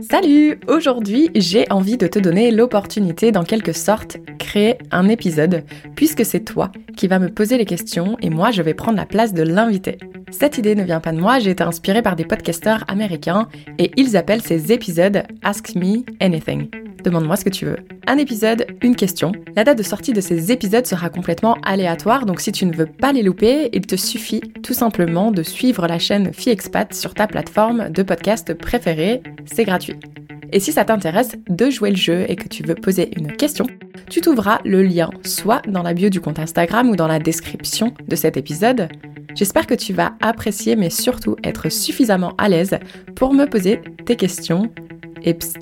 Salut Aujourd'hui, j'ai envie de te donner l'opportunité d'en quelque sorte créer un épisode, puisque c'est toi qui vas me poser les questions et moi je vais prendre la place de l'invité. Cette idée ne vient pas de moi, j'ai été inspirée par des podcasteurs américains et ils appellent ces épisodes Ask Me Anything. Demande-moi ce que tu veux. Un épisode, une question. La date de sortie de ces épisodes sera complètement aléatoire, donc si tu ne veux pas les louper, il te suffit tout simplement de suivre la chaîne FiExpat sur ta plateforme de podcast préférée. C'est gratuit. Et si ça t'intéresse de jouer le jeu et que tu veux poser une question, tu trouveras le lien soit dans la bio du compte Instagram ou dans la description de cet épisode. J'espère que tu vas apprécier mais surtout être suffisamment à l'aise pour me poser tes questions. Et psst,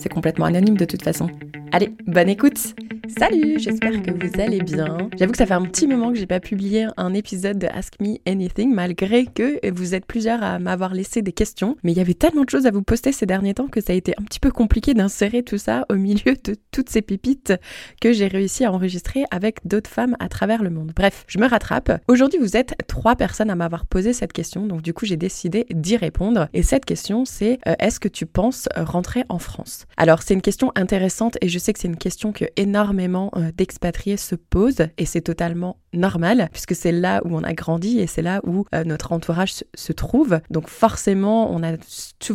c'est complètement anonyme de toute façon. Allez, bonne écoute Salut, j'espère que vous allez bien. J'avoue que ça fait un petit moment que j'ai pas publié un épisode de Ask Me Anything, malgré que vous êtes plusieurs à m'avoir laissé des questions. Mais il y avait tellement de choses à vous poster ces derniers temps que ça a été un petit peu compliqué d'insérer tout ça au milieu de toutes ces pépites que j'ai réussi à enregistrer avec d'autres femmes à travers le monde. Bref, je me rattrape. Aujourd'hui, vous êtes trois personnes à m'avoir posé cette question, donc du coup, j'ai décidé d'y répondre. Et cette question, c'est euh, est-ce que tu penses rentrer en France? Alors, c'est une question intéressante et je sais que c'est une question que énormément euh, d'expatriés se posent et c'est totalement normal puisque c'est là où on a grandi et c'est là où euh, notre entourage se, trouve. Donc forcément, on a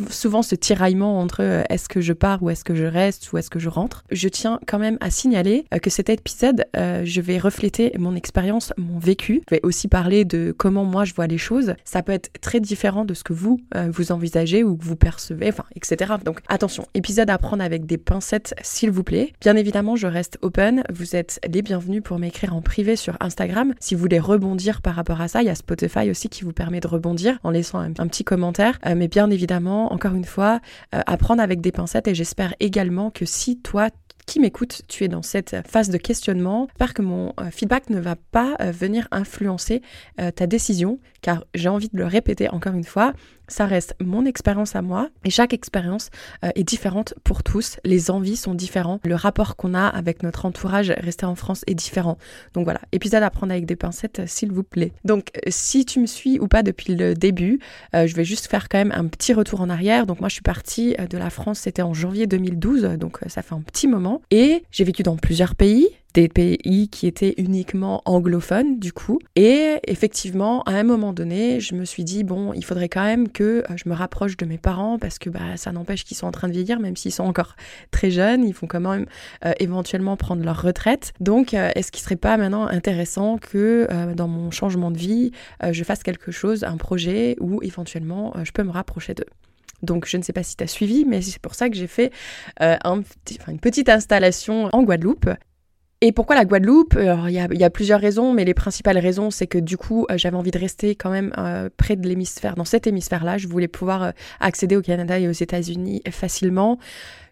souvent ce tiraillement entre euh, est-ce que je pars ou est-ce que je reste ou est-ce que je rentre. Je tiens quand même à signaler que cet épisode, je vais refléter mon expérience, mon vécu. Je vais aussi parler de comment moi je vois les choses. Ça peut être très différent de ce que vous vous envisagez ou que vous percevez, enfin, etc. Donc attention, épisode à prendre avec des pincettes, s'il vous plaît. Bien évidemment, je reste vous êtes les bienvenus pour m'écrire en privé sur Instagram. Si vous voulez rebondir par rapport à ça, il y a Spotify aussi qui vous permet de rebondir en laissant un, petit commentaire. Euh, mais bien évidemment, encore une fois, euh, apprendre avec des pincettes et j'espère également que si toi, qui m'écoute, tu es dans cette phase de questionnement, j'espère que mon euh, feedback ne va pas venir influencer ta décision, car j'ai envie de le répéter encore une fois, ça reste mon expérience à moi et chaque expérience euh, est différente pour tous. Les envies sont différentes. Le rapport qu'on a avec notre entourage resté en France est différent. Donc voilà, épisode à prendre avec des pincettes, euh, s'il vous plaît. Donc euh, si tu me suis ou pas depuis le début, je vais juste faire quand même un petit retour en arrière. Donc moi je suis partie de la France, c'était en janvier 2012, donc ça fait un petit moment. Et j'ai vécu dans plusieurs pays des pays qui étaient uniquement anglophones du coup. Et effectivement, à un moment donné, je me suis dit, bon, il faudrait quand même que euh, je me rapproche de mes parents parce que bah, ça n'empêche qu'ils sont en train de vieillir, même s'ils sont encore très jeunes, ils vont quand même euh, éventuellement prendre leur retraite. Donc, euh, est-ce qu'il serait pas maintenant intéressant que dans mon changement de vie, je fasse quelque chose, un projet où éventuellement je peux me rapprocher d'eux? Donc je ne sais pas si tu as suivi, mais c'est pour ça que j'ai fait un, une petite installation en Guadeloupe. Et pourquoi la Guadeloupe? Il y, a plusieurs raisons, mais les principales raisons, c'est que du coup, euh, j'avais envie de rester quand même euh, près de l'hémisphère, dans cet hémisphère-là. Je voulais pouvoir euh, accéder au Canada et aux États-Unis facilement.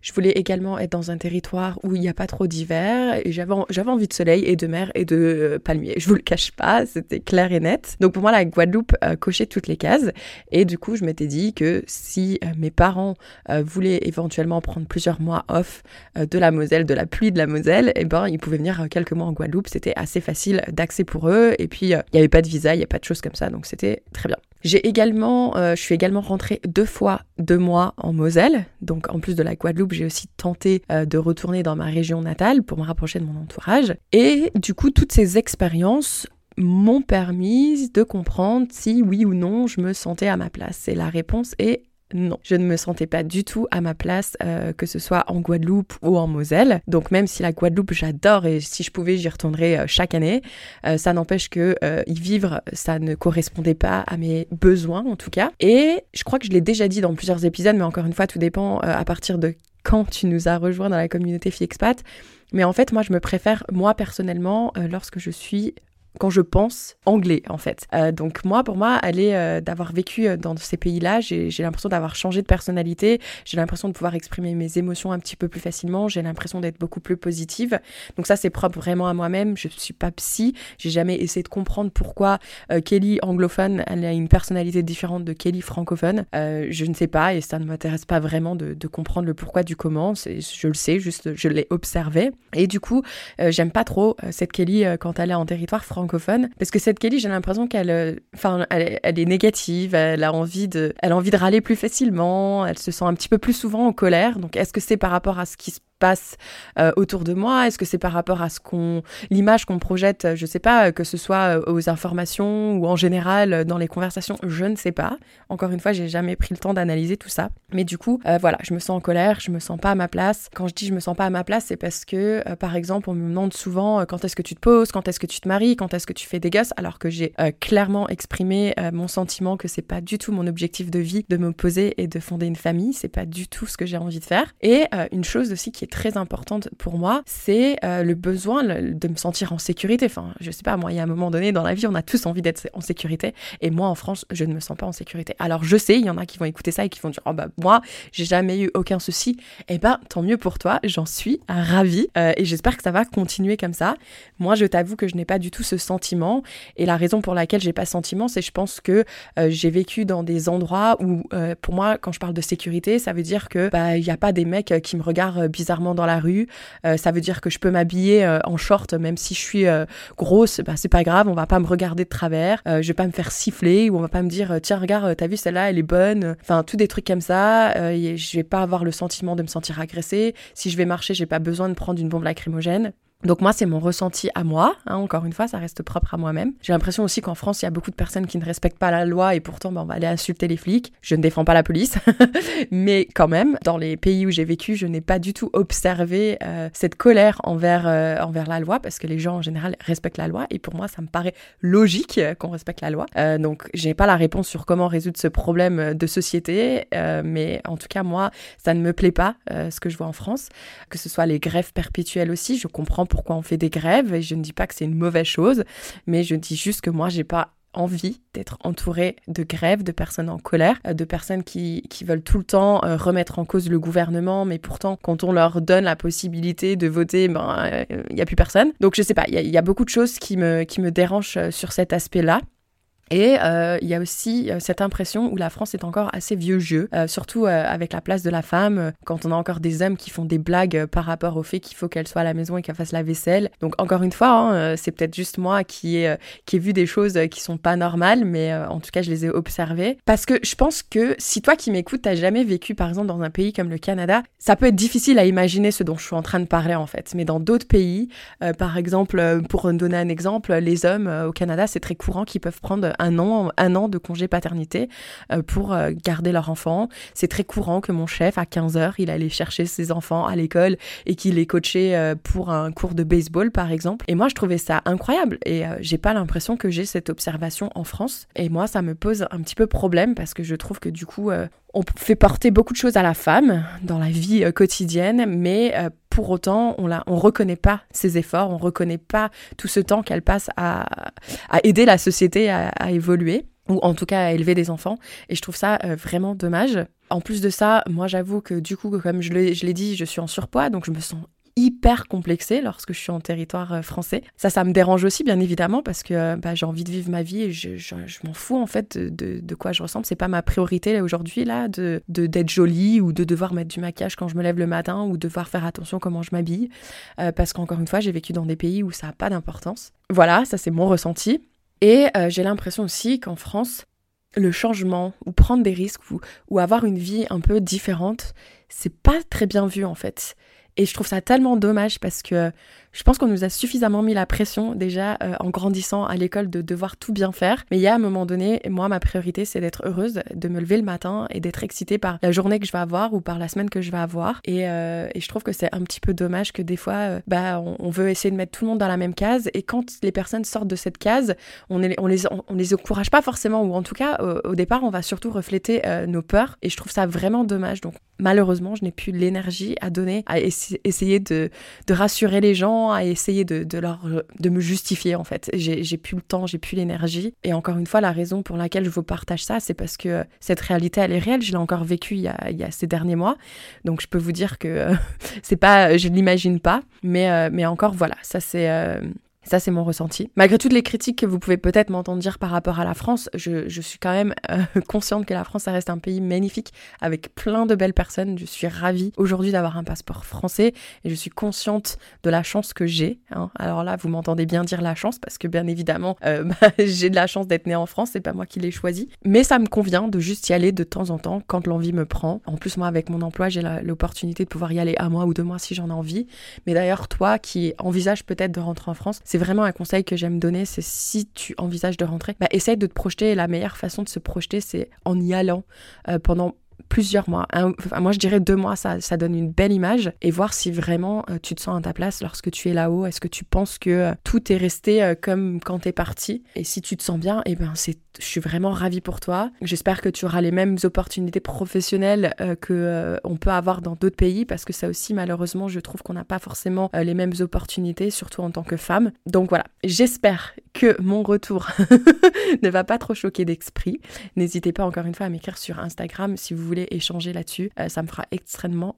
Je voulais également être dans un territoire où il n'y a pas trop d'hiver et j'avais, envie de soleil et de mer et de euh, palmiers. Je vous le cache pas, c'était clair et net. Donc pour moi, la Guadeloupe euh, cochait toutes les cases et du coup, je m'étais dit que si euh, mes parents voulaient éventuellement prendre plusieurs mois off de la Moselle, de la pluie de la Moselle, eh ben ils pouvaient venir quelques mois en Guadeloupe. C'était assez facile d'accès pour eux et puis il n'y avait pas de visa, il n'y a pas de choses comme ça, donc c'était très bien. J'ai également, je suis également rentrée deux fois deux mois en Moselle, donc en plus de la Guadeloupe j'ai aussi tenté euh, de retourner dans ma région natale pour me rapprocher de mon entourage. Et du coup, toutes ces expériences m'ont permis de comprendre si oui ou non je me sentais à ma place. Et la réponse est non, je ne me sentais pas du tout à ma place, euh, que ce soit en Guadeloupe ou en Moselle. Donc même si la Guadeloupe j'adore et si je pouvais j'y retournerais euh, chaque année, ça n'empêche que y vivre ça ne correspondait pas à mes besoins en tout cas. Et je crois que je l'ai déjà dit dans plusieurs épisodes, mais encore une fois tout dépend à partir de quand tu nous as rejoint dans la communauté FiExpat. Mais en fait, moi, je me préfère, moi personnellement, euh, lorsque je suis quand je pense anglais en fait. Euh, donc moi, pour moi, euh, d'avoir vécu euh, dans ces pays-là, j'ai l'impression d'avoir changé de personnalité, j'ai l'impression de pouvoir exprimer mes émotions un petit peu plus facilement, j'ai l'impression d'être beaucoup plus positive. Donc ça, c'est propre vraiment à moi-même. Je ne suis pas psy, j'ai jamais essayé de comprendre pourquoi Kelly anglophone elle a une personnalité différente de Kelly francophone. je ne sais pas et ça ne m'intéresse pas vraiment de, de, comprendre le pourquoi du comment. Je le sais, juste je l'ai observé. Et du coup, j'aime pas trop cette Kelly quand elle est en territoire francophone Parce que cette Kelly, j'ai l'impression qu'elle, enfin, elle, elle, est négative, elle a envie de, elle a envie de râler plus facilement, elle se sent un petit peu plus souvent en colère. Donc, est-ce que c'est par rapport à ce qui se passe euh, autour de moi? Est-ce que c'est par rapport à ce qu'on, l'image qu'on projette, je sais pas, que ce soit euh, aux informations ou en général euh, dans les conversations, je ne sais pas. Encore une fois, j'ai jamais pris le temps d'analyser tout ça. Mais du coup, voilà, je me sens en colère, je me sens pas à ma place. Quand je dis je me sens pas à ma place, c'est parce que, par exemple, on me demande souvent quand est-ce que tu te poses, quand est-ce que tu te maries, quand est-ce que tu fais des gosses, alors que j'ai clairement exprimé mon sentiment que c'est pas du tout mon objectif de vie de me poser et de fonder une famille. C'est pas du tout ce que j'ai envie de faire. Et une chose aussi qui très importante pour moi, c'est euh, le besoin de me sentir en sécurité. Enfin, je sais pas, moi, il y a un moment donné dans la vie, on a tous envie d'être en sécurité. Et moi, en France, je ne me sens pas en sécurité. Alors, je sais, il y en a qui vont écouter ça et qui vont dire, oh bah, moi, j'ai jamais eu aucun souci. Eh ben, tant mieux pour toi, j'en suis ravie. Euh, et j'espère que ça va continuer comme ça. Moi, je t'avoue que je n'ai pas du tout ce sentiment. Et la raison pour laquelle j'ai pas ce sentiment, c'est je pense que euh, j'ai vécu dans des endroits où, pour moi, quand je parle de sécurité, ça veut dire que, bah, il n'y a pas des mecs qui me regardent dans la rue. Euh, ça veut dire que je peux m'habiller euh, en short même si je suis euh, grosse, bah, c'est pas grave, on va pas me regarder de travers, je vais pas me faire siffler ou on va pas me dire tiens regarde t'as vu celle-là elle est bonne. Enfin tout des trucs comme ça. je vais pas avoir le sentiment de me sentir agressée. Si je vais marcher j'ai pas besoin de prendre une bombe lacrymogène. Donc moi, c'est mon ressenti à moi. Hein, encore une fois, ça reste propre à moi-même. J'ai l'impression aussi qu'en France, il y a beaucoup de personnes qui ne respectent pas la loi et pourtant, ben, on va aller insulter les flics. Je ne défends pas la police, mais quand même, dans les pays où j'ai vécu, je n'ai pas du tout observé euh, cette colère envers euh, envers la loi parce que les gens en général respectent la loi et pour moi, ça me paraît logique qu'on respecte la loi. Euh, donc, j'ai pas la réponse sur comment résoudre ce problème de société, mais en tout cas, moi, ça ne me plaît pas ce que je vois en France, que ce soit les grèves perpétuelles aussi. Je comprends pourquoi on fait des grèves et je ne dis pas que c'est une mauvaise chose, mais je dis juste que moi j'ai pas envie d'être entourée de grèves, de personnes en colère, euh, de personnes qui, qui veulent tout le temps euh, remettre en cause le gouvernement, mais pourtant quand on leur donne la possibilité de voter, ben il euh, n'y a plus personne. Donc je sais pas, il y, y, a beaucoup de choses qui me, qui me dérangent sur cet aspect-là. Et euh, il y a aussi euh, cette impression où la France est encore assez vieux jeu, euh, surtout avec la place de la femme, quand on a encore des hommes qui font des blagues par rapport au fait qu'il faut qu'elle soit à la maison et qu'elle fasse la vaisselle. Donc encore une fois, hein, c'est peut-être juste moi qui ai, qui ai vu des choses qui sont pas normales, mais en tout cas je les ai observées. Parce que je pense que si toi qui m'écoutes, t'as jamais vécu par exemple dans un pays comme le Canada, ça peut être difficile à imaginer ce dont je suis en train de parler en fait. Mais dans d'autres pays, par exemple, pour donner un exemple, les hommes au Canada, c'est très courant qu'ils peuvent prendre un an, un an de congé paternité euh, pour euh, garder leur enfant. C'est très courant que mon chef, à 15 heures, il allait chercher ses enfants à l'école et qu'il les coachait euh, pour un cours de baseball, par exemple. Et moi, je trouvais ça incroyable. Et j'ai pas l'impression que j'ai cette observation en France. Et moi, ça me pose un petit peu problème parce que je trouve que du coup, on fait porter beaucoup de choses à la femme dans la vie quotidienne, mais pour autant, on la, on reconnaît pas ses efforts, on reconnaît pas tout ce temps qu'elle passe à, à, aider la société à, à, évoluer ou en tout cas à élever des enfants. Et je trouve ça euh, vraiment dommage. En plus de ça, moi j'avoue que du coup, comme je l'ai dit, je suis en surpoids, donc je me sens hyper complexée lorsque je suis en territoire euh, français. Ça, ça me dérange aussi, bien évidemment, parce que euh, bah, j'ai envie de vivre ma vie et je, je, m'en fous, en fait, de, de, quoi je ressemble. C'est pas ma priorité aujourd'hui, là, de d'être jolie ou de devoir mettre du maquillage quand je me lève le matin ou devoir faire attention comment je m'habille. Euh, parce qu'encore une fois, j'ai vécu dans des pays où ça n'a pas d'importance. Voilà, ça, c'est mon ressenti. Et j'ai l'impression aussi qu'en France, le changement ou prendre des risques ou, ou avoir une vie un peu différente, c'est pas très bien vu en fait. Et je trouve ça tellement dommage parce que je pense qu'on nous a suffisamment mis la pression déjà euh, en grandissant à l'école de devoir tout bien faire. Mais il y a un moment donné, moi, ma priorité, c'est d'être heureuse, de me lever le matin et d'être excitée par la journée que je vais avoir ou par la semaine que je vais avoir. Et, euh, je trouve que c'est un petit peu dommage que des fois, euh, bah, on, veut essayer de mettre tout le monde dans la même case. Et quand les personnes sortent de cette case, on, est, on, les, on, les encourage pas forcément, ou en tout cas, au, au départ, on va surtout refléter nos peurs. Et je trouve ça vraiment dommage. Donc, malheureusement, je n'ai plus l'énergie à donner, à essayer de, de rassurer les gens à essayer de, de me justifier en fait. J'ai plus le temps, j'ai plus l'énergie. Et encore une fois, la raison pour laquelle je vous partage ça, c'est parce que cette réalité, elle est réelle. Je l'ai encore vécue il y, a, il y a ces derniers mois. Donc je peux vous dire que c'est pas, je ne l'imagine pas. Mais, euh, mais encore, voilà, ça c'est... Euh, Ça, c'est mon ressenti. Malgré toutes les critiques que vous pouvez peut-être m'entendre dire par rapport à la France, je, suis quand même euh, consciente que la France, ça reste un pays magnifique avec plein de belles personnes. Je suis ravie aujourd'hui d'avoir un passeport français et je suis consciente de la chance que j'ai. Hein. Alors là, vous m'entendez bien dire la chance parce que bien évidemment, euh, bah, j'ai de la chance d'être née en France, c'est pas moi qui l'ai choisi. Mais ça me convient de juste y aller de temps en temps quand l'envie me prend. En plus, moi, avec mon emploi, j'ai l'opportunité de pouvoir y aller un mois ou deux mois si j'en ai envie. Mais d'ailleurs, toi qui envisages peut-être de rentrer en France, c'est vraiment un conseil que j'aime donner, c'est si tu envisages de rentrer, bah, essaye de te projeter. La meilleure façon de se projeter, c'est en y allant euh, pendant plusieurs mois. moi, je dirais deux mois, ça, ça donne une belle image et voir si vraiment euh, tu te sens à ta place lorsque tu es là-haut. Est-ce que tu penses que euh, tout est resté comme quand tu es parti? Et si tu te sens bien, eh ben je suis vraiment ravie pour toi. J'espère que tu auras les mêmes opportunités professionnelles euh, que euh, on peut avoir dans d'autres pays parce que ça aussi malheureusement je trouve qu'on n'a pas forcément euh, les mêmes opportunités surtout en tant que femme. Donc voilà, j'espère que mon retour ne va pas trop choquer d'esprit. N'hésitez pas encore une fois à m'écrire sur Instagram si vous voulez échanger là-dessus, ça me fera extrêmement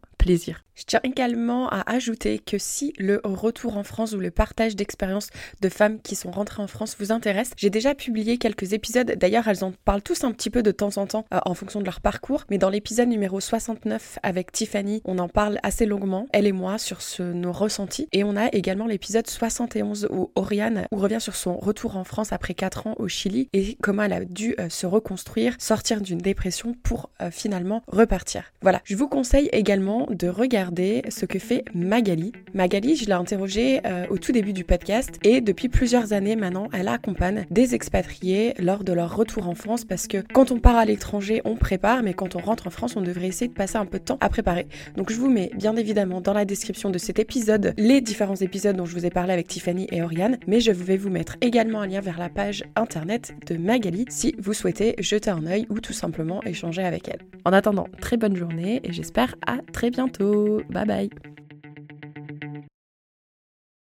Je tiens également à ajouter que si le retour en France ou le partage d'expériences de femmes qui sont rentrées en France vous intéresse, j'ai déjà publié quelques épisodes. D'ailleurs, elles en parlent tous un petit peu de temps en temps euh, en fonction de leur parcours. Mais dans l'épisode numéro 69 avec Tiffany, on en parle assez longuement, elle et moi, sur nos ressentis. Et on a également l'épisode 71 où Oriane revient sur son retour en France après 4 ans au Chili et comment elle a dû euh, se reconstruire, sortir d'une dépression pour euh, finalement repartir. Voilà, je vous conseille également de regarder ce que fait Magali. Magali, je l'ai interrogée euh, au tout début du podcast et depuis plusieurs années maintenant, elle accompagne des expatriés lors de leur retour en France parce que quand on part à l'étranger, on prépare, mais quand on rentre en France, on devrait essayer de passer un peu de temps à préparer. Donc je vous mets bien évidemment dans la description de cet épisode les différents épisodes dont je vous ai parlé avec Tiffany et Oriane, mais je vais vous mettre également un lien vers la page internet de Magali si vous souhaitez jeter un œil ou tout simplement échanger avec elle. En attendant, très bonne journée et j'espère à très Bye bye.